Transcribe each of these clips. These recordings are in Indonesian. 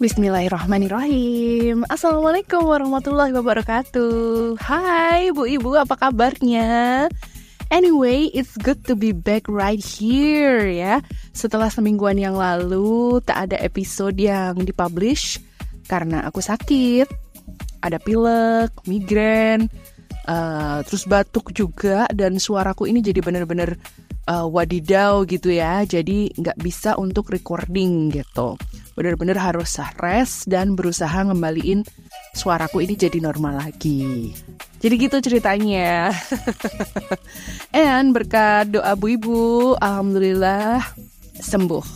Bismillahirrahmanirrahim. Assalamualaikum warahmatullahi wabarakatuh. Hai bu ibu apa kabarnya? Anyway it's good to be back right here ya. Setelah semingguan yang lalu tak ada episode yang dipublish Karena aku sakit Ada pilek, migrain uh, Terus batuk juga Dan suaraku ini jadi bener-bener uh, wadidaw gitu ya Jadi nggak bisa untuk recording gitu bener-bener harus rest dan berusaha ngembaliin suaraku ini jadi normal lagi. Jadi gitu ceritanya. And berkat doa bu ibu, alhamdulillah sembuh.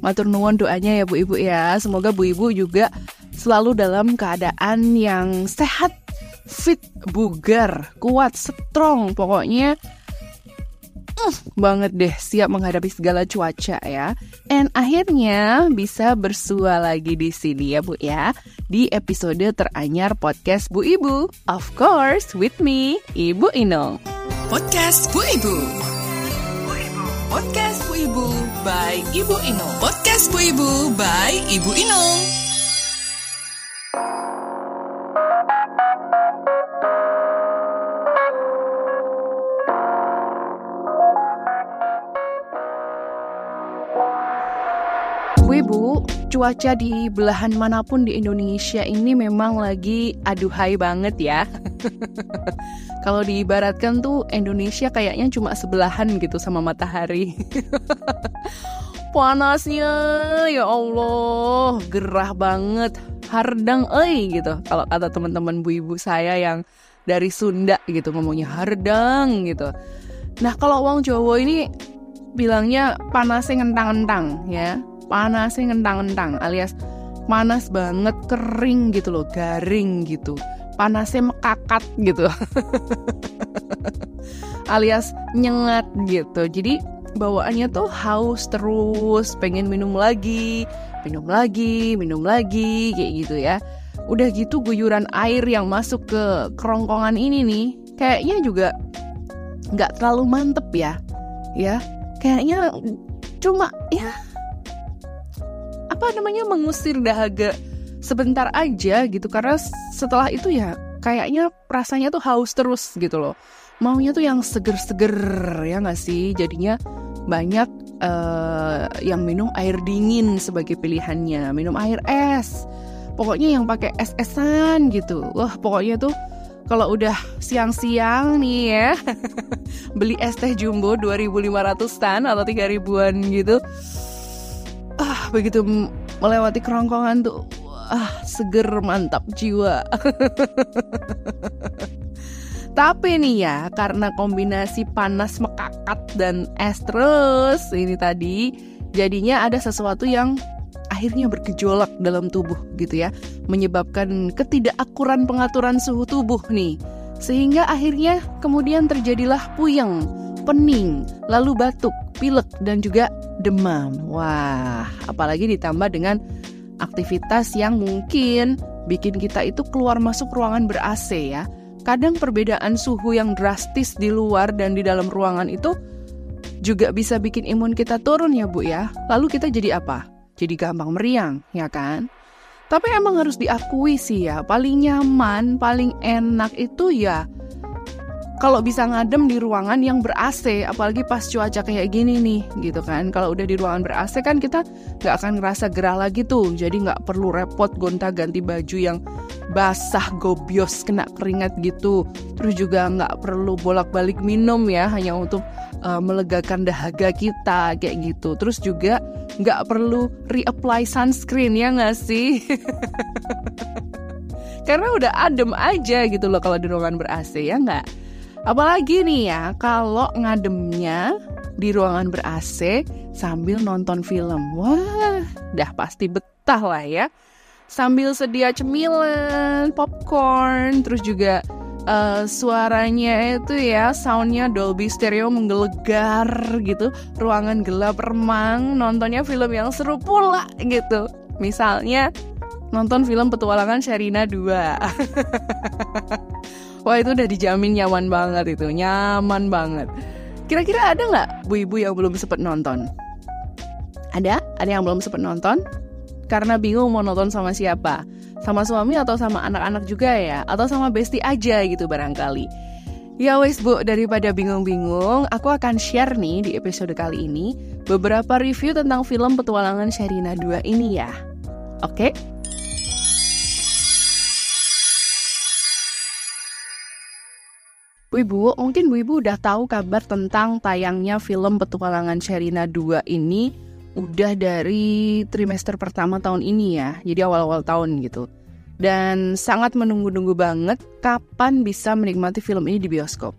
Matur nuwun doanya ya bu ibu ya. Semoga bu ibu juga selalu dalam keadaan yang sehat, fit, bugar, kuat, strong. Pokoknya uh, banget deh siap menghadapi segala cuaca ya. And akhirnya bisa bersua lagi di sini ya Bu ya di episode teranyar podcast Bu Ibu. Of course with me Ibu Inong. Podcast Bu Ibu. Podcast Bu Ibu by Ibu Inung. Podcast Bu Ibu by Ibu Inung. Cuaca di belahan mana pun di Indonesia ini memang lagi aduhai banget ya. Kalau diibaratkan tuh Indonesia kayaknya cuma sebelahan gitu sama matahari. Panasnya ya Allah, gerah banget, hardang euy gitu. Kalau kata teman-teman bu ibu saya yang dari Sunda gitu ngomongnya hardang gitu. Nah, kalau wong Jawa ini bilangnya panasnya ngentang-ngentang ya panasnya ngentang-ngentang alias panas banget kering gitu loh garing gitu. Panasnya mekakat gitu. Alias nyengat gitu. Jadi bawaannya tuh haus terus pengen minum lagi minum lagi minum lagi kayak gitu ya. Udah gitu guyuran air yang masuk ke kerongkongan ini nih kayaknya juga nggak terlalu mantep ya. Ya kayaknya cuma ya apa namanya mengusir dahaga sebentar aja gitu. Karena setelah itu ya kayaknya rasanya tuh haus terus gitu loh. Maunya tuh yang seger-seger ya nggak sih? Jadinya banyak uh, yang minum air dingin sebagai pilihannya. Minum air es. Pokoknya yang pakai es-esan gitu. Wah pokoknya tuh kalau udah siang-siang nih ya beli es teh jumbo 2500-an atau 3000-an gitu ah begitu melewati kerongkongan tuh ah seger mantap jiwa. Tapi nih ya karena kombinasi panas mekakat dan es terus ini tadi jadinya ada sesuatu yang akhirnya bergejolak dalam tubuh gitu ya menyebabkan ketidakakuran pengaturan suhu tubuh nih. Sehingga akhirnya kemudian terjadilah puyeng, pening, lalu batuk, pilek dan juga demam. Wah, apalagi ditambah dengan aktivitas yang mungkin bikin kita itu keluar masuk ruangan ber-AC ya. Kadang perbedaan suhu yang drastis di luar dan di dalam ruangan itu juga bisa bikin imun kita turun ya Bu ya. Lalu kita jadi apa? Jadi gampang meriang, ya kan? Tapi emang harus diakui sih ya, paling nyaman, paling enak itu ya kalau bisa ngadem di ruangan yang ber-AC, apalagi pas cuaca kayak gini nih, gitu kan. Kalau udah di ruangan ber-AC kan kita nggak akan ngerasa gerah lagi tuh, jadi nggak perlu repot gonta-ganti baju yang basah gobios kena keringat gitu. Terus juga nggak perlu bolak-balik minum ya hanya untuk uh, melegakan dahaga kita kayak gitu. Terus juga nggak perlu reapply sunscreen ya nggak sih? Karena udah adem aja gitu loh kalau di ruangan ber AC ya nggak apalagi nih ya kalau ngademnya di ruangan ber AC sambil nonton film. Wah dah pasti betah lah ya. Sambil sedia cemilan popcorn terus juga uh, suaranya itu ya soundnya Dolby Stereo menggelegar gitu. Ruangan gelap remang nontonnya film yang seru pula gitu. Misalnya nonton film petualangan Sherina 2 wah itu udah dijamin nyaman banget itu nyaman banget. Kira-kira ada nggak bu ibu yang belum sempet nonton? Ada? Ada yang belum sempet nonton? Karena bingung mau nonton sama siapa? Sama suami atau sama anak-anak juga ya? Atau sama bestie aja gitu barangkali? Ya wes bu, daripada bingung-bingung, aku akan share nih di episode kali ini beberapa review tentang film petualangan Sherina 2 ini ya. Oke? Bu Ibu, mungkin Bu Ibu udah tahu kabar tentang tayangnya film petualangan Sherina 2 ini udah dari trimester pertama tahun ini ya, jadi awal-awal tahun gitu dan sangat menunggu-nunggu banget kapan bisa menikmati film ini di bioskop.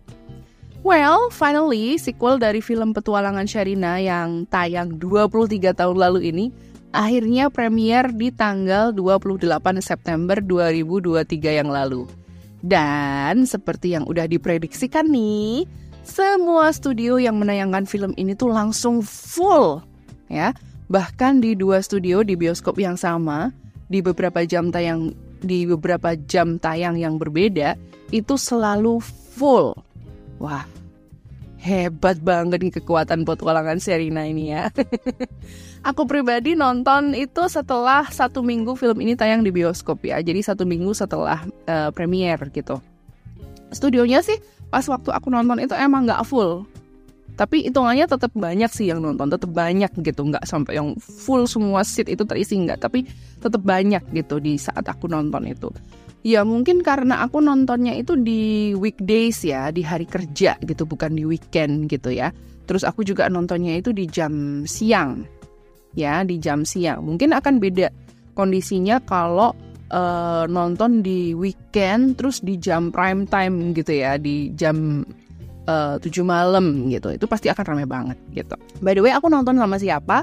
Well, finally, sequel dari film Petualangan Sherina yang tayang 23 tahun lalu ini akhirnya premier di tanggal 28 September 2023 yang lalu. Dan seperti yang udah diprediksikan nih, semua studio yang menayangkan film ini tuh langsung full ya. Bahkan di dua studio di bioskop yang sama, di beberapa jam tayang di beberapa jam tayang yang berbeda itu selalu full. Wah, hebat banget nih kekuatan petualangan Serina ini ya. Aku pribadi nonton itu setelah satu minggu film ini tayang di bioskop ya. Jadi satu minggu setelah uh, premier gitu. Studionya sih pas waktu aku nonton itu emang nggak full tapi hitungannya tetap banyak sih yang nonton tetap banyak gitu nggak sampai yang full semua seat itu terisi nggak tapi tetap banyak gitu di saat aku nonton itu ya mungkin karena aku nontonnya itu di weekdays ya di hari kerja gitu bukan di weekend gitu ya. Terus aku juga nontonnya itu di jam siang ya di jam siang. Mungkin akan beda kondisinya kalau uh, nonton di weekend terus di jam prime time gitu ya di jam uh, eh, 7 malam gitu. Itu pasti akan ramai banget gitu. By the way aku nonton sama siapa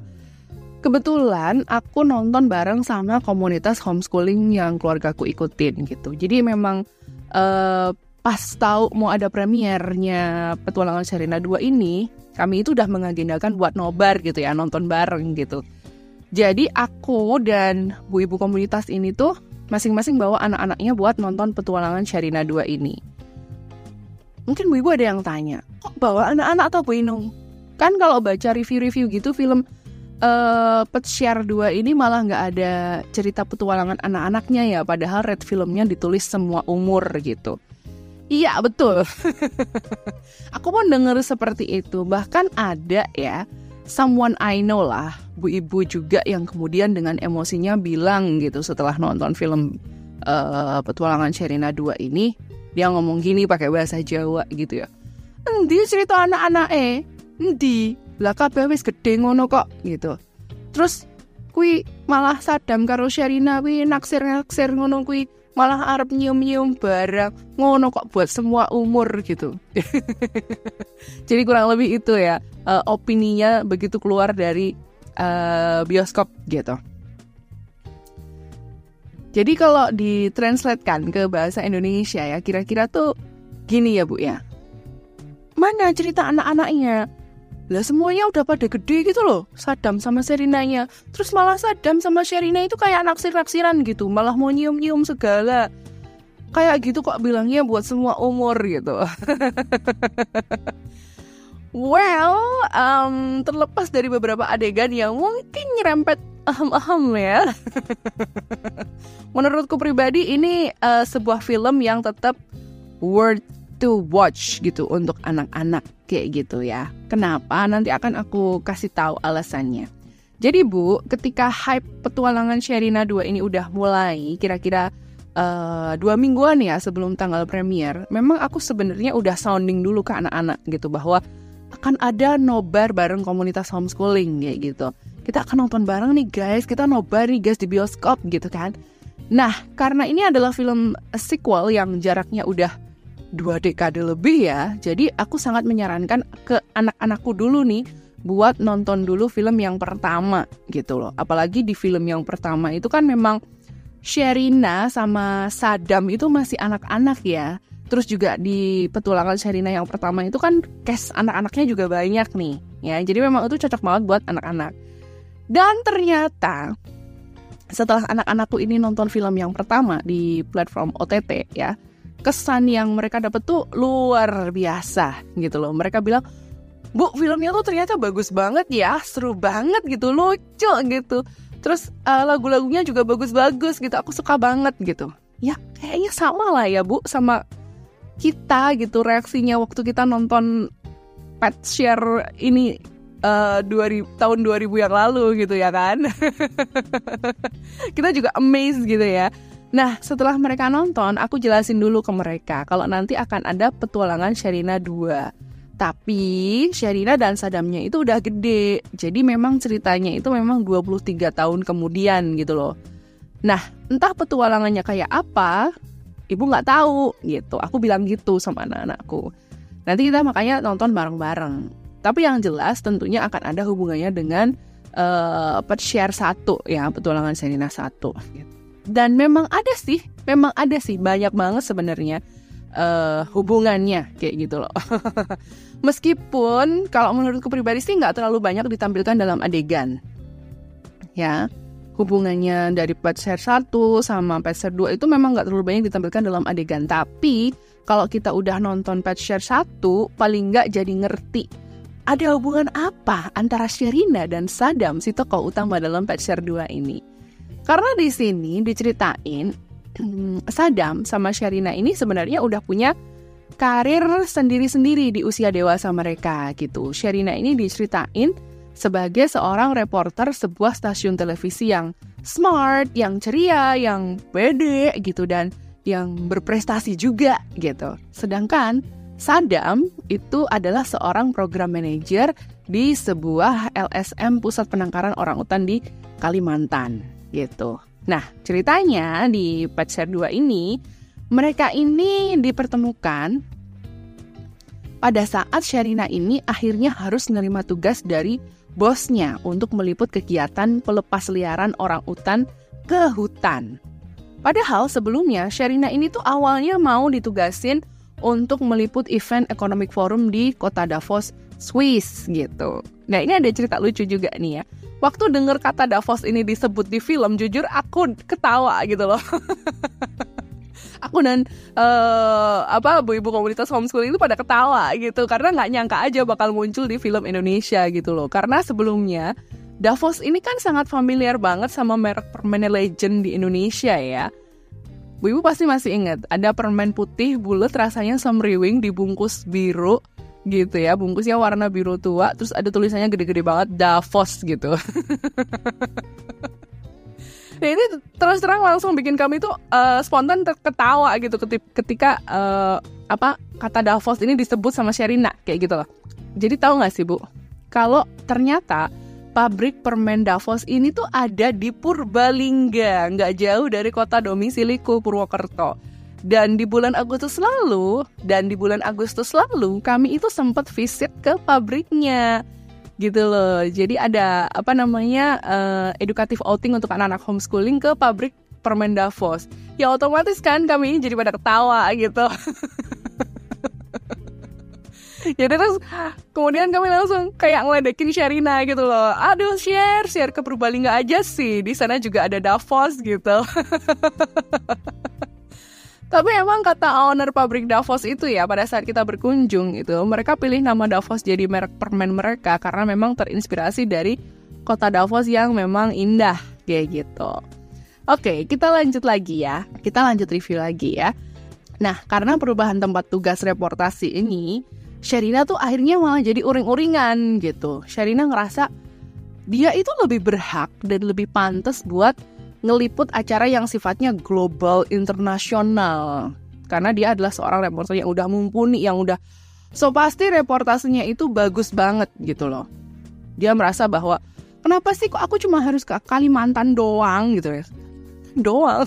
kebetulan aku nonton bareng sama komunitas homeschooling yang keluargaku ikutin gitu. Jadi memang uh, pas tahu mau ada premiernya petualangan Sherina 2 ini kami itu udah mengagendakan buat nobar gitu ya nonton bareng gitu. Jadi aku dan bu ibu komunitas ini tuh masing-masing bawa anak-anaknya buat nonton petualangan Sherina 2 ini. Mungkin Bu Ibu ada yang tanya, kok bawa anak-anak atau Bu Inung? Kan kalau baca review-review gitu film uh, Pet Share 2 ini malah nggak ada cerita petualangan anak-anaknya ya, padahal red filmnya ditulis semua umur gitu. Iya betul. Aku pun denger seperti itu. Bahkan ada ya, someone I know lah, bu ibu juga yang kemudian dengan emosinya bilang gitu setelah nonton film uh, Petualangan Sherina 2 ini, dia ngomong gini pakai bahasa Jawa gitu ya endi cerita anak-anak eh endi lah kabeh wis gede ngono kok gitu terus kui malah Sadam karo Sherina kui naksir-naksir ngono kui malah arep nyium-nyium barang ngono kok buat semua umur gitu jadi kurang lebih itu ya uh, opininya begitu keluar dari uh, bioskop gitu jadi kalau ditranslatekan ke bahasa Indonesia ya, kira-kira tuh gini ya Bu ya. Mana cerita anak-anaknya? Lah semuanya udah pada gede gitu loh, Sadam sama Serinanya. Terus malah Sadam sama Sherina itu kayak naksir-naksiran gitu, malah mau nyium-nyium segala. Kayak gitu kok bilangnya buat semua umur gitu. well, um, terlepas dari beberapa adegan yang mungkin nyerempet ahem-ahem ya. Menurutku pribadi ini uh, sebuah film yang tetap worth to watch gitu untuk anak-anak kayak gitu ya. Kenapa? Nanti akan aku kasih tahu alasannya. Jadi Bu, ketika hype petualangan Sherina 2 ini udah mulai kira-kira uh, dua mingguan ya sebelum tanggal premier, memang aku sebenarnya udah sounding dulu ke anak-anak gitu bahwa akan ada nobar bareng komunitas homeschooling kayak gitu. Kita akan nonton bareng nih guys, kita nobar nih guys di bioskop gitu kan. Nah, karena ini adalah film sequel yang jaraknya udah dua dekade lebih ya, jadi aku sangat menyarankan ke anak-anakku dulu nih buat nonton dulu film yang pertama gitu loh. Apalagi di film yang pertama itu kan memang Sherina sama Sadam itu masih anak-anak ya. Terus juga di petualangan Sherina yang pertama itu kan cast anak-anaknya juga banyak nih ya. Jadi memang itu cocok banget buat anak-anak. Dan ternyata setelah anak-anakku ini nonton film yang pertama di platform OTT ya, kesan yang mereka dapat tuh luar biasa gitu loh. Mereka bilang, Bu, filmnya tuh ternyata bagus banget ya, seru banget gitu, lucu gitu. Terus uh, lagu-lagunya juga bagus-bagus gitu, aku suka banget gitu. Ya kayaknya sama lah ya Bu, sama kita gitu reaksinya waktu kita nonton Pet Share ini uh, 2000, tahun 2000 yang lalu gitu ya kan. kita juga amazed gitu ya. Nah, setelah mereka nonton, aku jelasin dulu ke mereka kalau nanti akan ada petualangan Sherina 2. Tapi Sherina dan Sadamnya itu udah gede. Jadi memang ceritanya itu memang 23 tahun kemudian gitu loh. Nah, entah petualangannya kayak apa, ibu nggak tahu gitu. Aku bilang gitu sama anak-anakku. Nanti kita makanya nonton bareng-bareng. Tapi yang jelas tentunya akan ada hubungannya dengan uh, pet share satu ya petualangan Serina satu. Gitu. Dan memang ada sih, memang ada sih banyak banget sebenarnya uh, hubungannya kayak gitu loh. Meskipun kalau menurutku pribadi sih nggak terlalu banyak ditampilkan dalam adegan. Ya, hubungannya dari pet share 1 sama pet share 2 itu memang nggak terlalu banyak ditampilkan dalam adegan. Tapi kalau kita udah nonton pet share 1, paling nggak jadi ngerti ada hubungan apa antara Sherina dan Sadam si tokoh utama dalam Patcher 2 ini? Karena di sini diceritain Sadam sama Sherina ini sebenarnya udah punya karir sendiri-sendiri di usia dewasa mereka gitu. Sherina ini diceritain sebagai seorang reporter sebuah stasiun televisi yang smart, yang ceria, yang pede gitu dan yang berprestasi juga gitu. Sedangkan Sadam itu adalah seorang program manager di sebuah LSM Pusat Penangkaran Orang Utan di Kalimantan gitu. Nah, ceritanya di Patser 2 ini mereka ini dipertemukan pada saat Sherina ini akhirnya harus menerima tugas dari bosnya untuk meliput kegiatan pelepas liaran orang utan ke hutan. Padahal sebelumnya Sherina ini tuh awalnya mau ditugasin untuk meliput event Economic Forum di kota Davos, Swiss gitu. Nah ini ada cerita lucu juga nih ya. Waktu denger kata Davos ini disebut di film, jujur aku ketawa gitu loh. aku dan uh, apa ibu-ibu komunitas homeschooling itu pada ketawa gitu karena nggak nyangka aja bakal muncul di film Indonesia gitu loh. Karena sebelumnya Davos ini kan sangat familiar banget sama merek permen legend di Indonesia ya. Bu Ibu pasti masih ingat, ada permen putih bulat rasanya semriwing dibungkus biru gitu ya, bungkusnya warna biru tua, terus ada tulisannya gede-gede banget Davos gitu. nah ini terus terang langsung bikin kami tuh uh, spontan terketawa gitu ketika uh, apa kata Davos ini disebut sama Sherina kayak gitu loh. Jadi tahu nggak sih Bu, kalau ternyata pabrik permen Davos ini tuh ada di Purbalingga, nggak jauh dari kota domisiliku Purwokerto. Dan di bulan Agustus lalu, dan di bulan Agustus lalu kami itu sempat visit ke pabriknya gitu loh. Jadi ada apa namanya uh, edukatif outing untuk anak-anak homeschooling ke pabrik permen Davos. Ya otomatis kan kami jadi pada ketawa gitu. ya terus kemudian kami langsung kayak ngeledekin Sherina gitu loh aduh share share ke Purbalingga aja sih di sana juga ada Davos gitu Tapi emang kata owner pabrik Davos itu ya pada saat kita berkunjung itu mereka pilih nama Davos jadi merek permen mereka karena memang terinspirasi dari kota Davos yang memang indah kayak gitu. Oke, kita lanjut lagi ya. Kita lanjut review lagi ya. Nah, karena perubahan tempat tugas reportasi ini, Sherina tuh akhirnya malah jadi uring-uringan gitu. Sherina ngerasa dia itu lebih berhak dan lebih pantas buat ngeliput acara yang sifatnya global internasional. Karena dia adalah seorang reporter yang udah mumpuni yang udah so pasti reportasenya itu bagus banget gitu loh. Dia merasa bahwa kenapa sih kok aku cuma harus ke Kalimantan doang? gitu ya. Doang.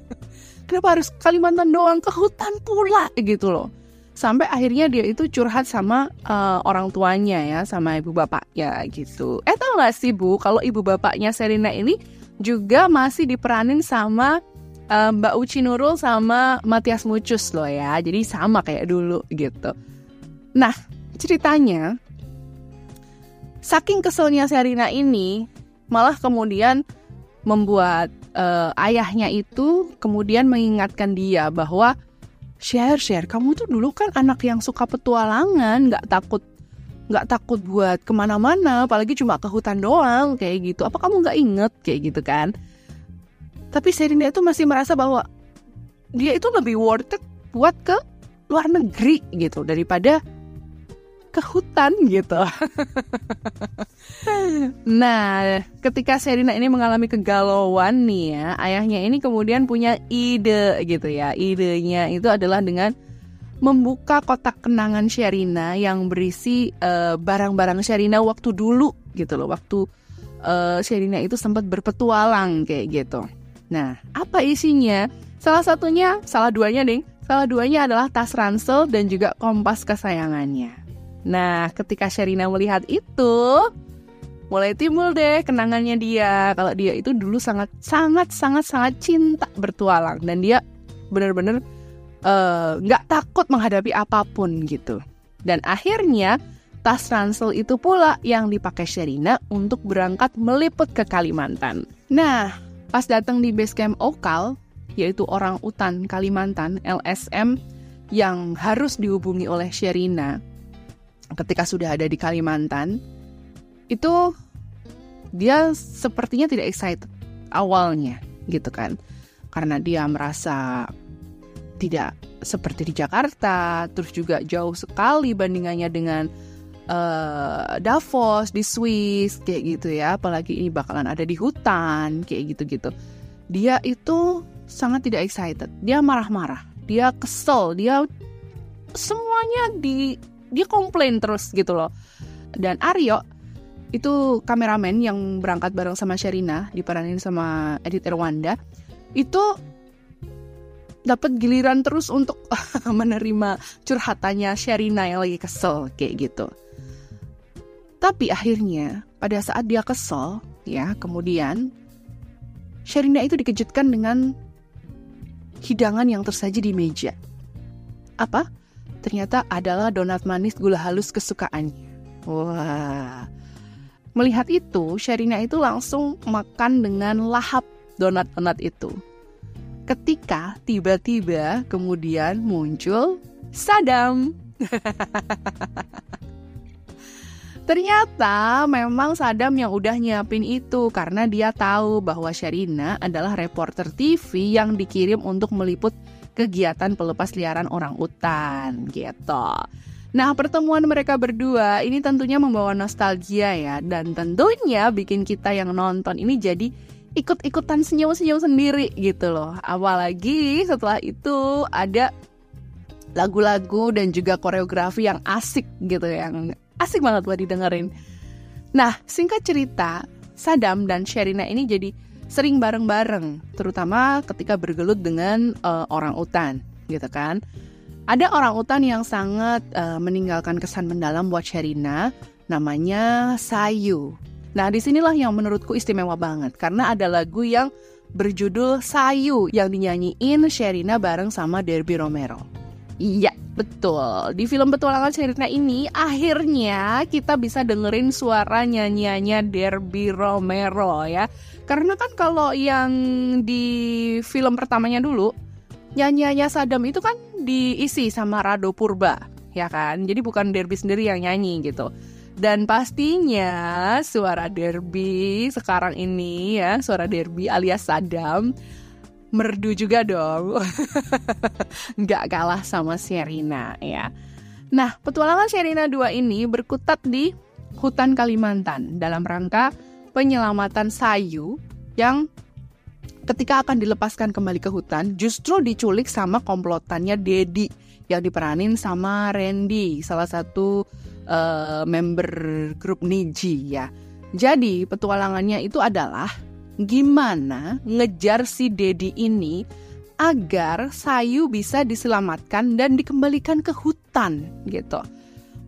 Kenapa harus Kalimantan doang? Ke hutan pula gitu loh. Sampai akhirnya dia itu curhat sama uh, orang tuanya ya sama ibu bapaknya gitu. Eh tau gak sih bu kalau ibu bapaknya Serina ini juga masih diperanin sama uh, Mbak Uci Nurul sama Matias Mucus loh ya. Jadi sama kayak dulu gitu. Nah ceritanya saking keselnya Serina ini malah kemudian membuat uh, ayahnya itu kemudian mengingatkan dia bahwa share share kamu tuh dulu kan anak yang suka petualangan nggak takut nggak takut buat ke mana-mana apalagi cuma ke hutan doang kayak gitu apa kamu nggak inget kayak gitu kan tapi Serina itu masih merasa bahwa dia itu lebih worth it buat ke luar negeri gitu daripada ke hutan gitu. nah, ketika Serina ini mengalami kegalauan nih ya, ayahnya ini kemudian punya ide gitu ya. Idenya itu adalah dengan membuka kotak kenangan Sherina yang berisi eh, barang-barang Sherina waktu dulu gitu loh, waktu uh, Sherina itu sempat berpetualang kayak gitu. Nah, apa isinya? Salah satunya, salah duanya ding, salah duanya adalah tas ransel dan juga kompas kesayangannya. Nah, ketika Sherina melihat itu, mulai timbul deh kenangannya dia kalau dia itu dulu sangat sangat sangat sangat cinta bertualang dan dia benar-benar nggak uh, takut menghadapi apa pun gitu. Dan akhirnya tas ransel itu pula yang dipakai Sherina untuk berangkat meliput ke Kalimantan. Nah, pas datang di base camp Okal, yaitu orang utan Kalimantan LSM yang harus dihubungi oleh Sherina ketika sudah ada di Kalimantan, itu dia sepertinya tidak excited awalnya gitu kan. Karena dia merasa tidak seperti di Jakarta, terus juga jauh sekali bandingannya dengan uh, Davos di Swiss kayak gitu ya, apalagi ini bakalan ada di hutan kayak gitu-gitu. Dia itu sangat tidak excited, dia marah-marah, dia kesel, dia semuanya di dia komplain terus gitu loh. Dan Aryo itu kameramen yang berangkat bareng sama Sherina diperanin sama Edith Erwanda itu dapat giliran terus untuk menerima curhatannya Sherina yang lagi kesel kayak gitu. Tapi akhirnya pada saat dia kesel, ya kemudian Sherina itu dikejutkan dengan hidangan yang tersaji di meja. Apa? Ternyata adalah donat manis gula halus kesukaannya. Wah. Melihat itu, Sherina itu langsung makan dengan lahap donat-donat itu ketika tiba-tiba kemudian muncul Sadam. Ternyata memang Sadam yang udah nyiapin itu karena dia tahu bahwa Sherina adalah reporter TV yang dikirim untuk meliput kegiatan pelepas liaran orang utan gitu. Nah pertemuan mereka berdua ini tentunya membawa nostalgia ya dan tentunya bikin kita yang nonton ini jadi ikut-ikutan senyum-senyum sendiri gitu loh. Apalagi setelah itu ada lagu-lagu dan juga koreografi yang asik gitu yang asik banget buat didengerin. Nah, singkat cerita, Sadam dan Sherina ini jadi sering bareng-bareng, terutama ketika bergelut dengan uh, orang utan, gitu kan. Ada orang utan yang sangat uh, meninggalkan kesan mendalam buat Sherina, namanya Sayu. Nah, di sinilah yang menurutku istimewa banget karena ada lagu yang berjudul Sayu yang dinyanyiin Sherina bareng sama Derby Romero. Iya, betul. Di film petualangan Sherina ini akhirnya kita bisa dengerin suara nyanyiannya Derby Romero ya. Karena kan kalau yang di film pertamanya dulu nyanyiannya Sadam itu kan diisi sama Rado Purba ya kan. Jadi bukan Derby sendiri yang nyanyi gitu. Dan pastinya suara derby sekarang ini ya, suara derby alias Sadam merdu juga dong. Nggak kalah sama Sherina ya. Nah, petualangan Sherina 2 ini berkutat di hutan Kalimantan dalam rangka penyelamatan sayu yang ketika akan dilepaskan kembali ke hutan, justru diculik sama komplotannya Dedi yang diperanin sama Randy, salah satu uh, member grup Niji ya. Jadi petualangannya itu adalah gimana ngejar si Dedi ini agar Sayu bisa diselamatkan dan dikembalikan ke hutan gitu.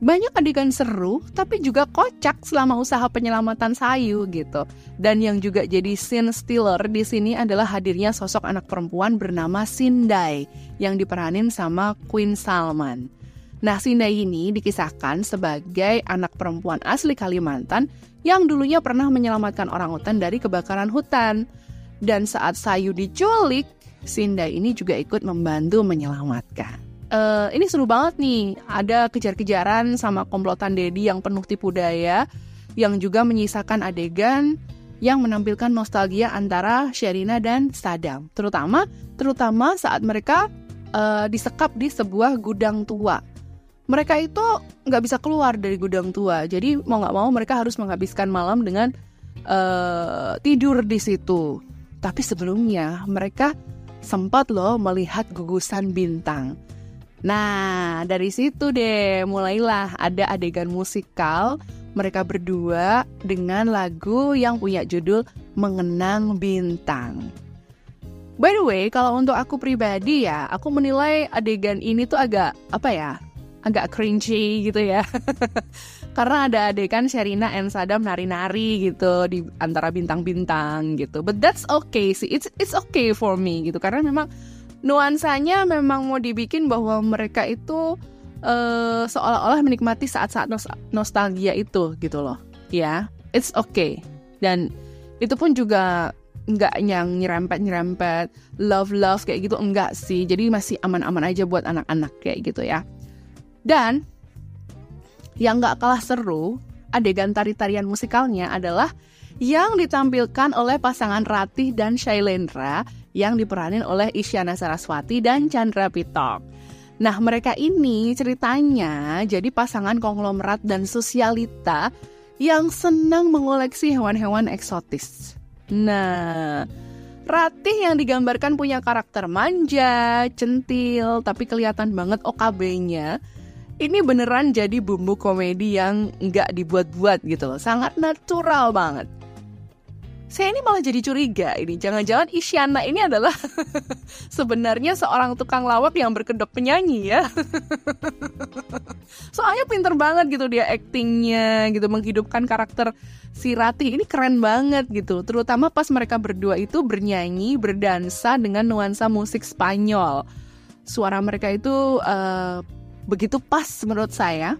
Banyak adegan seru tapi juga kocak selama usaha penyelamatan Sayu gitu. Dan yang juga jadi scene stealer di sini adalah hadirnya sosok anak perempuan bernama Sindai yang diperanin sama Queen Salman. Nah, Sindai ini dikisahkan sebagai anak perempuan asli Kalimantan yang dulunya pernah menyelamatkan orang hutan dari kebakaran hutan. Dan saat Sayu diculik, Sinda ini juga ikut membantu menyelamatkan. Uh, ini seru banget nih, ada kejar-kejaran sama komplotan Dedi yang penuh tipu daya, yang juga menyisakan adegan yang menampilkan nostalgia antara Sherina dan Sadam, terutama terutama saat mereka uh, disekap di sebuah gudang tua. Mereka itu nggak bisa keluar dari gudang tua, jadi mau nggak mau mereka harus menghabiskan malam dengan uh, tidur di situ. Tapi sebelumnya mereka sempat loh melihat gugusan bintang. Nah, dari situ deh mulailah ada adegan musikal mereka berdua dengan lagu yang punya judul Mengenang Bintang. By the way, kalau untuk aku pribadi ya, aku menilai adegan ini tuh agak apa ya? Agak cringy gitu ya. karena ada adegan Sherina and Sadam nari-nari gitu di antara bintang-bintang gitu. But that's okay sih. It's it's okay for me gitu karena memang nuansanya memang mau dibikin bahwa mereka itu uh, seolah-olah menikmati saat-saat nostalgia itu gitu loh. Ya, it's okay. Dan itu pun juga nggak yang nyerempet-nyerempet love-love kayak gitu enggak sih. Jadi masih aman-aman aja buat anak-anak kayak gitu ya. Dan yang gak kalah seru, adegan tari-tarian musikalnya adalah yang ditampilkan oleh pasangan Ratih dan Shailendra yang diperanin oleh Isyana Saraswati dan Chandra Pitok. Nah, mereka ini ceritanya jadi pasangan konglomerat dan sosialita yang senang mengoleksi hewan-hewan eksotis. Nah, Ratih yang digambarkan punya karakter manja, centil, tapi kelihatan banget OKB-nya ini beneran jadi bumbu komedi yang nggak dibuat-buat gitu loh. Sangat natural banget. Saya ini malah jadi curiga ini. Jangan-jangan Isyana ini adalah sebenarnya seorang tukang lawak yang berkedok penyanyi ya. Soalnya pinter banget gitu dia aktingnya gitu menghidupkan karakter si Ratih ini keren banget gitu. Terutama pas mereka berdua itu bernyanyi, berdansa dengan nuansa musik Spanyol. Suara mereka itu uh, begitu pas menurut saya.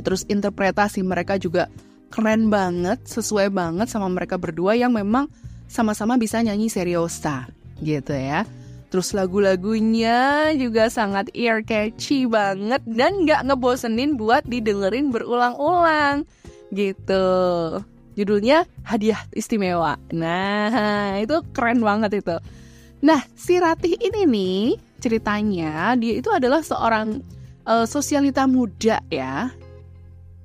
Terus interpretasi mereka juga keren banget, sesuai banget sama mereka berdua yang memang sama-sama bisa nyanyi seriosa gitu ya. Terus lagu-lagunya juga sangat ear catchy banget dan nggak ngebosenin buat didengerin berulang-ulang gitu. Judulnya Hadiah Istimewa. Nah, itu keren banget itu. Nah, si Ratih ini nih ceritanya dia itu adalah seorang uh, sosialita muda ya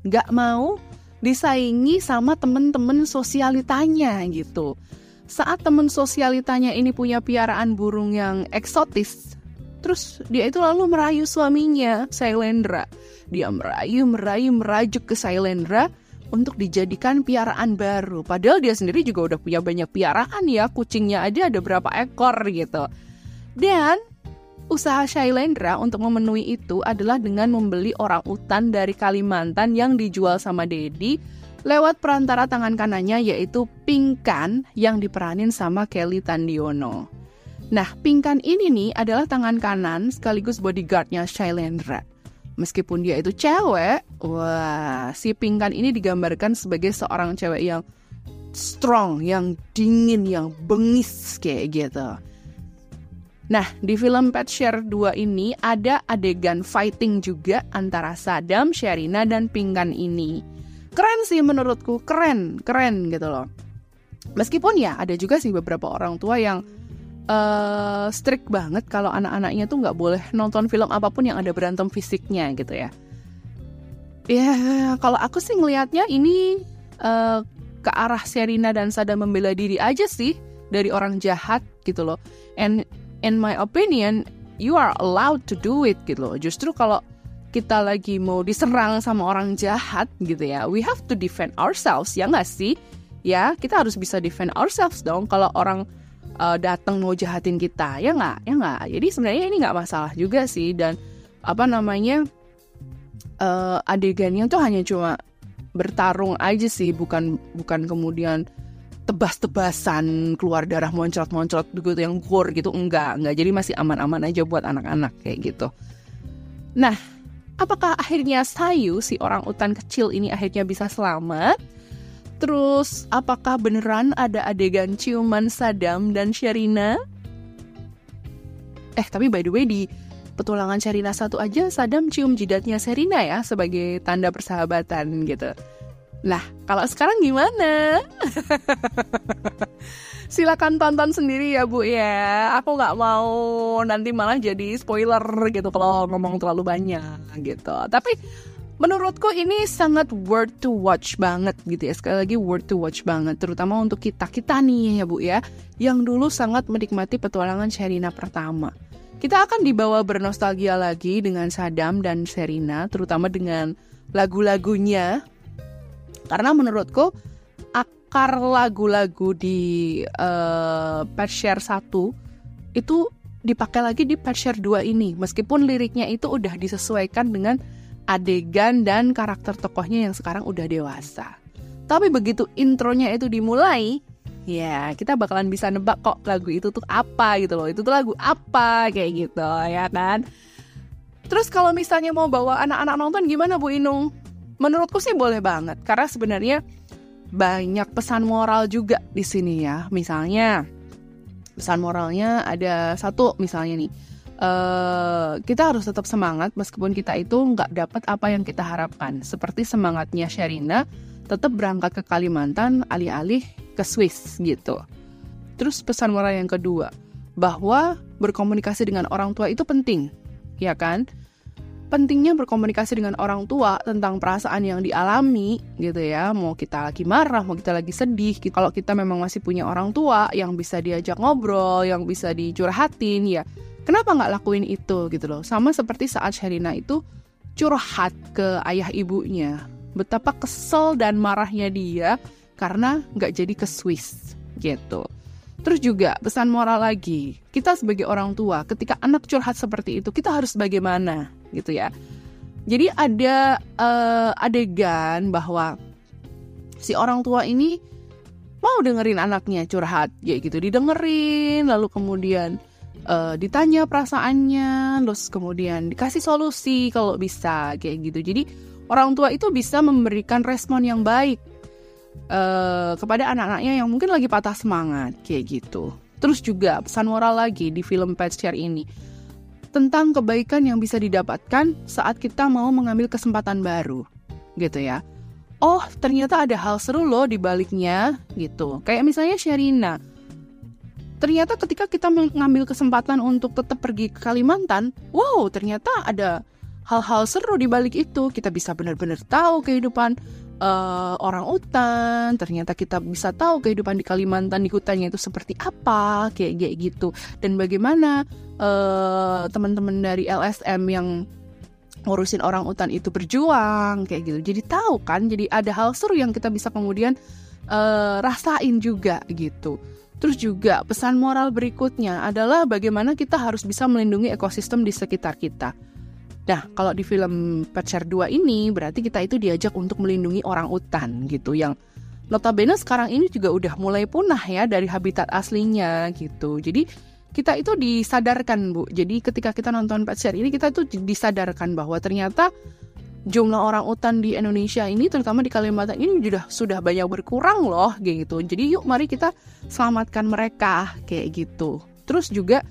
nggak mau disaingi sama temen-temen sosialitanya gitu. Saat temen sosialitanya ini punya piaraan burung yang eksotis, terus dia itu lalu merayu suaminya, Sailendra. Dia merayu, merayu, merajuk ke Sailendra untuk dijadikan piaraan baru. Padahal dia sendiri juga udah punya banyak piaraan ya, kucingnya aja ada berapa ekor gitu. Dan Usaha Shailendra untuk memenuhi itu adalah dengan membeli orang utan dari Kalimantan yang dijual sama Dedi lewat perantara tangan kanannya yaitu Pingkan yang diperanin sama Kelly Tandiono. Nah, Pingkan ini nih adalah tangan kanan sekaligus bodyguardnya Shailendra. Meskipun dia itu cewek, wah, si Pingkan ini digambarkan sebagai seorang cewek yang strong, yang dingin, yang bengis kayak gitu. Nah, di film Pet Share 2 ini ada adegan fighting juga antara Sadam, Sherina, dan Pinggan ini. Keren sih menurutku, keren, keren gitu loh. Meskipun ya ada juga sih beberapa orang tua yang uh, strict banget kalau anak-anaknya tuh nggak boleh nonton film apa pun yang ada berantem fisiknya gitu ya. Ya, kalau aku sih ngelihatnya ini uh, ke arah Sherina dan Sadam membela diri aja sih dari orang jahat gitu loh. And in my opinion, you are allowed to do it gitu loh. Justru kalau kita lagi mau diserang sama orang jahat gitu ya, we have to defend ourselves ya nggak sih? Ya, kita harus bisa defend ourselves dong. Kalau orang uh, datang mau jahatin kita, ya nggak, ya nggak. Jadi sebenarnya ini nggak masalah juga sih dan apa namanya uh, adegannya tuh hanya cuma bertarung aja sih bukan bukan kemudian tebas-tebasan keluar darah moncrot-moncrot gitu yang gore gitu enggak enggak. Jadi masih aman-aman aja buat anak-anak kayak gitu. Nah apakah akhirnya Sayu si orang utan kecil ini akhirnya bisa selamat? Terus apakah beneran ada adegan ciuman Sadam dan Sherina? Eh tapi by the way di petualangan Sherina satu aja Sadam cium jidatnya Serina ya sebagai tanda persahabatan gitu. Nah, kalau sekarang gimana? Silakan tonton sendiri ya Bu ya. Aku nggak mau nanti malah jadi spoiler gitu kalau ngomong terlalu banyak gitu. Tapi menurutku ini sangat worth to watch banget gitu ya. Sekali lagi worth to watch banget, terutama untuk kita kita nih ya Bu ya, yang dulu sangat menikmati petualangan Sherina pertama. Kita akan dibawa bernostalgia lagi dengan Sadam dan Serina, terutama dengan lagu-lagunya. Karena menurutku akar lagu-lagu di uh, Pet Share 1 itu dipakai lagi di Pet Share 2 ini. Meskipun liriknya itu udah disesuaikan dengan adegan dan karakter tokohnya yang sekarang udah dewasa. Tapi begitu intronya itu dimulai, ya kita bakalan bisa nebak kok lagu itu tuh apa gitu loh itu tuh lagu apa kayak gitu ya kan terus kalau misalnya mau bawa anak-anak nonton gimana Bu Inung menurutku sih boleh banget karena sebenarnya banyak pesan moral juga di sini ya misalnya pesan moralnya ada satu misalnya nih Uh, kita harus tetap semangat meskipun kita itu nggak dapat apa yang kita harapkan. Seperti semangatnya Sherina tetap berangkat ke Kalimantan alih-alih ke Swiss gitu. Terus pesan moral yang kedua, bahwa berkomunikasi dengan orang tua itu penting, ya kan? Pentingnya berkomunikasi dengan orang tua tentang perasaan yang dialami gitu ya. Mau kita lagi marah, mau kita lagi sedih. Gitu. Kalau kita memang masih punya orang tua yang bisa diajak ngobrol, yang bisa dicurhatin ya. Kenapa nggak lakuin itu gitu loh? Sama seperti saat Sherina itu curhat ke ayah ibunya. Betapa kesel dan marahnya dia karena nggak jadi ke Swiss gitu. Terus juga pesan moral lagi, kita sebagai orang tua ketika anak curhat seperti itu kita harus bagaimana gitu ya. Jadi ada uh, adegan bahwa si orang tua ini mau dengerin anaknya curhat, ya gitu didengerin, lalu kemudian uh, ditanya perasaannya, terus kemudian dikasih solusi kalau bisa kayak gitu. Jadi orang tua itu bisa memberikan respon yang baik uh, kepada anak-anaknya yang mungkin lagi patah semangat kayak gitu. Terus juga pesan moral lagi di film Pet Share ini tentang kebaikan yang bisa didapatkan saat kita mau mengambil kesempatan baru, gitu ya. Oh, ternyata ada hal seru loh di baliknya, gitu. Kayak misalnya Sherina. Ternyata ketika kita mengambil kesempatan untuk tetap pergi ke Kalimantan, wow, ternyata ada hal-hal seru di balik itu. Kita bisa benar-benar tahu kehidupan uh, orang utan, ternyata kita bisa tahu kehidupan di Kalimantan di hutannya itu seperti apa, kayak kayak gitu. Dan bagaimana uh, teman-teman dari LSM yang ngurusin orang utan itu berjuang kayak gitu. Jadi tahu kan, jadi ada hal seru yang kita bisa kemudian uh, rasain juga gitu. Terus juga pesan moral berikutnya adalah bagaimana kita harus bisa melindungi ekosistem di sekitar kita. Nah, kalau di film Pacar 2 ini berarti kita itu diajak untuk melindungi orang utan gitu yang notabene sekarang ini juga udah mulai punah ya dari habitat aslinya gitu. Jadi kita itu disadarkan Bu. Jadi ketika kita nonton Pacar ini kita tuh disadarkan bahwa ternyata jumlah orang utan di Indonesia ini terutama di Kalimantan ini sudah sudah banyak berkurang loh gitu. Jadi yuk mari kita selamatkan mereka kayak gitu. Terus juga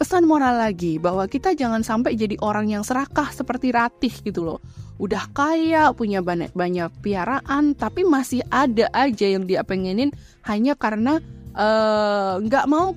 pesan moral lagi bahwa kita jangan sampai jadi orang yang serakah seperti Ratih gitu loh. Udah kaya, punya banyak banyak piaraan, tapi masih ada aja yang dia pengenin hanya karena eh, nggak uh, mau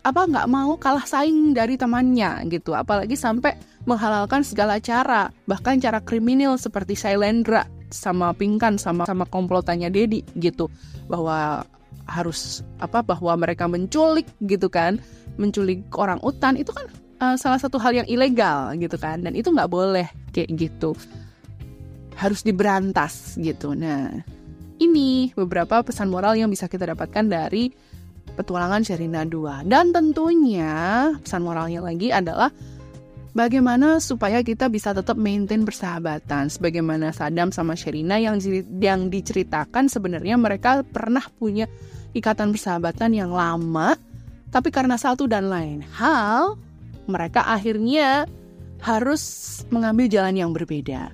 apa nggak mau kalah saing dari temannya gitu. Apalagi sampai menghalalkan segala cara, bahkan cara kriminal seperti Sailendra sama Pingkan sama sama komplotannya Dedi gitu bahwa harus apa bahwa mereka menculik gitu kan menculik orang utan itu kan uh, salah satu hal yang ilegal gitu kan dan itu nggak boleh kayak gitu. Harus diberantas gitu. Nah ini beberapa pesan moral yang bisa kita dapatkan dari petualangan Sherina 2 dan tentunya pesan moralnya lagi adalah bagaimana supaya kita bisa tetap maintain persahabatan. Sebagaimana Sadam sama Sherina yang yang diceritakan sebenarnya mereka pernah punya ikatan persahabatan yang lama tapi karena satu dan lain hal mereka akhirnya harus mengambil jalan yang berbeda.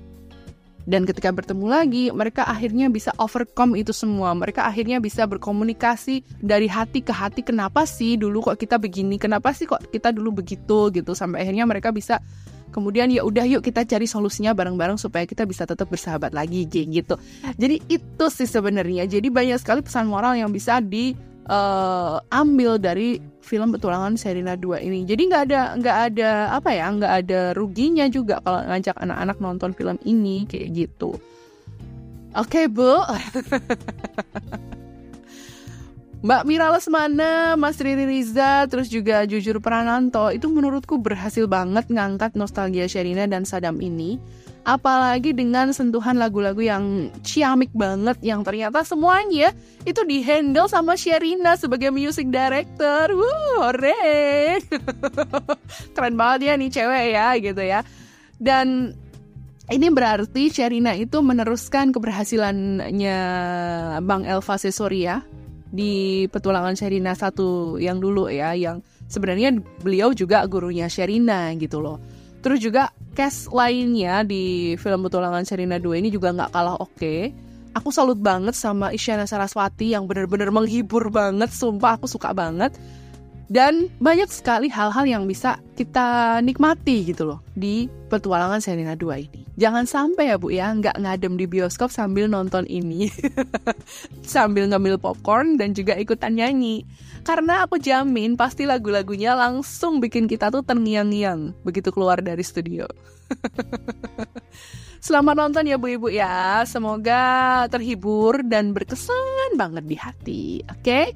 Dan ketika bertemu lagi, mereka akhirnya bisa overcome itu semua. Mereka akhirnya bisa berkomunikasi dari hati ke hati. Kenapa sih dulu kok kita begini? Kenapa sih kok kita dulu begitu gitu? Sampai akhirnya mereka bisa kemudian ya udah yuk kita cari solusinya bareng-bareng supaya kita bisa tetap bersahabat lagi gitu. Jadi itu sih sebenarnya. Jadi banyak sekali pesan moral yang bisa di uh, ambil dari film petualangan Serina 2 ini. Jadi nggak ada nggak ada apa ya nggak ada ruginya juga kalau ngajak anak-anak nonton film ini kayak gitu. Oke okay, bu. Mbak Mira Lesmana, Mas Riri Riza, terus juga Jujur Prananto itu menurutku berhasil banget ngangkat nostalgia Sherina dan Sadam ini apalagi dengan sentuhan lagu-lagu yang ciamik banget yang ternyata semuanya itu dihandle sama Sherina sebagai music director. Wuh, hore. Keren banget ya nih cewek ya gitu ya. Dan ini berarti Sherina itu meneruskan keberhasilannya Bang Elva Sesoria di petualangan Sherina satu yang dulu ya yang sebenarnya beliau juga gurunya Sherina gitu loh. Terus juga cast lainnya di film Petualangan Serina 2 ini juga nggak kalah oke. Okay. Aku salut banget sama Isyana Saraswati yang benar-benar menghibur banget, sumpah aku suka banget. Dan banyak sekali hal-hal yang bisa kita nikmati gitu loh di Petualangan Serina 2 ini. Jangan sampai ya Bu ya, nggak ngadem di bioskop sambil nonton ini. sambil ngambil popcorn dan juga ikutan nyanyi. Karena aku jamin pasti lagu-lagunya langsung bikin kita tuh terngiang-ngiang begitu keluar dari studio. Selamat nonton ya Bu Ibu ya. Semoga terhibur dan berkesan banget di hati. Oke? Okay?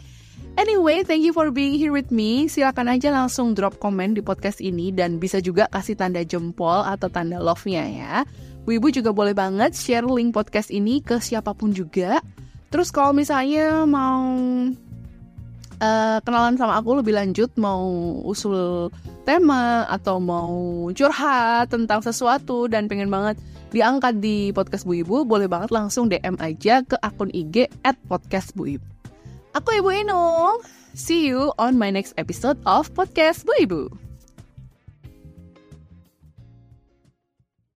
Anyway, thank you for being here with me. Silakan aja langsung drop komen di podcast ini dan bisa juga kasih tanda jempol atau tanda love-nya ya. Bu Ibu juga boleh banget share link podcast ini ke siapa pun juga. Terus kalau misalnya mau uh, kenalan sama aku lebih lanjut mau usul tema atau mau curhat tentang sesuatu dan pengen banget diangkat di podcast Bu Ibu, boleh banget langsung DM aja ke akun IG at podcast Bu Ibu. Aku Ibu Inung. See you on my next episode of Podcast Bu Ibu.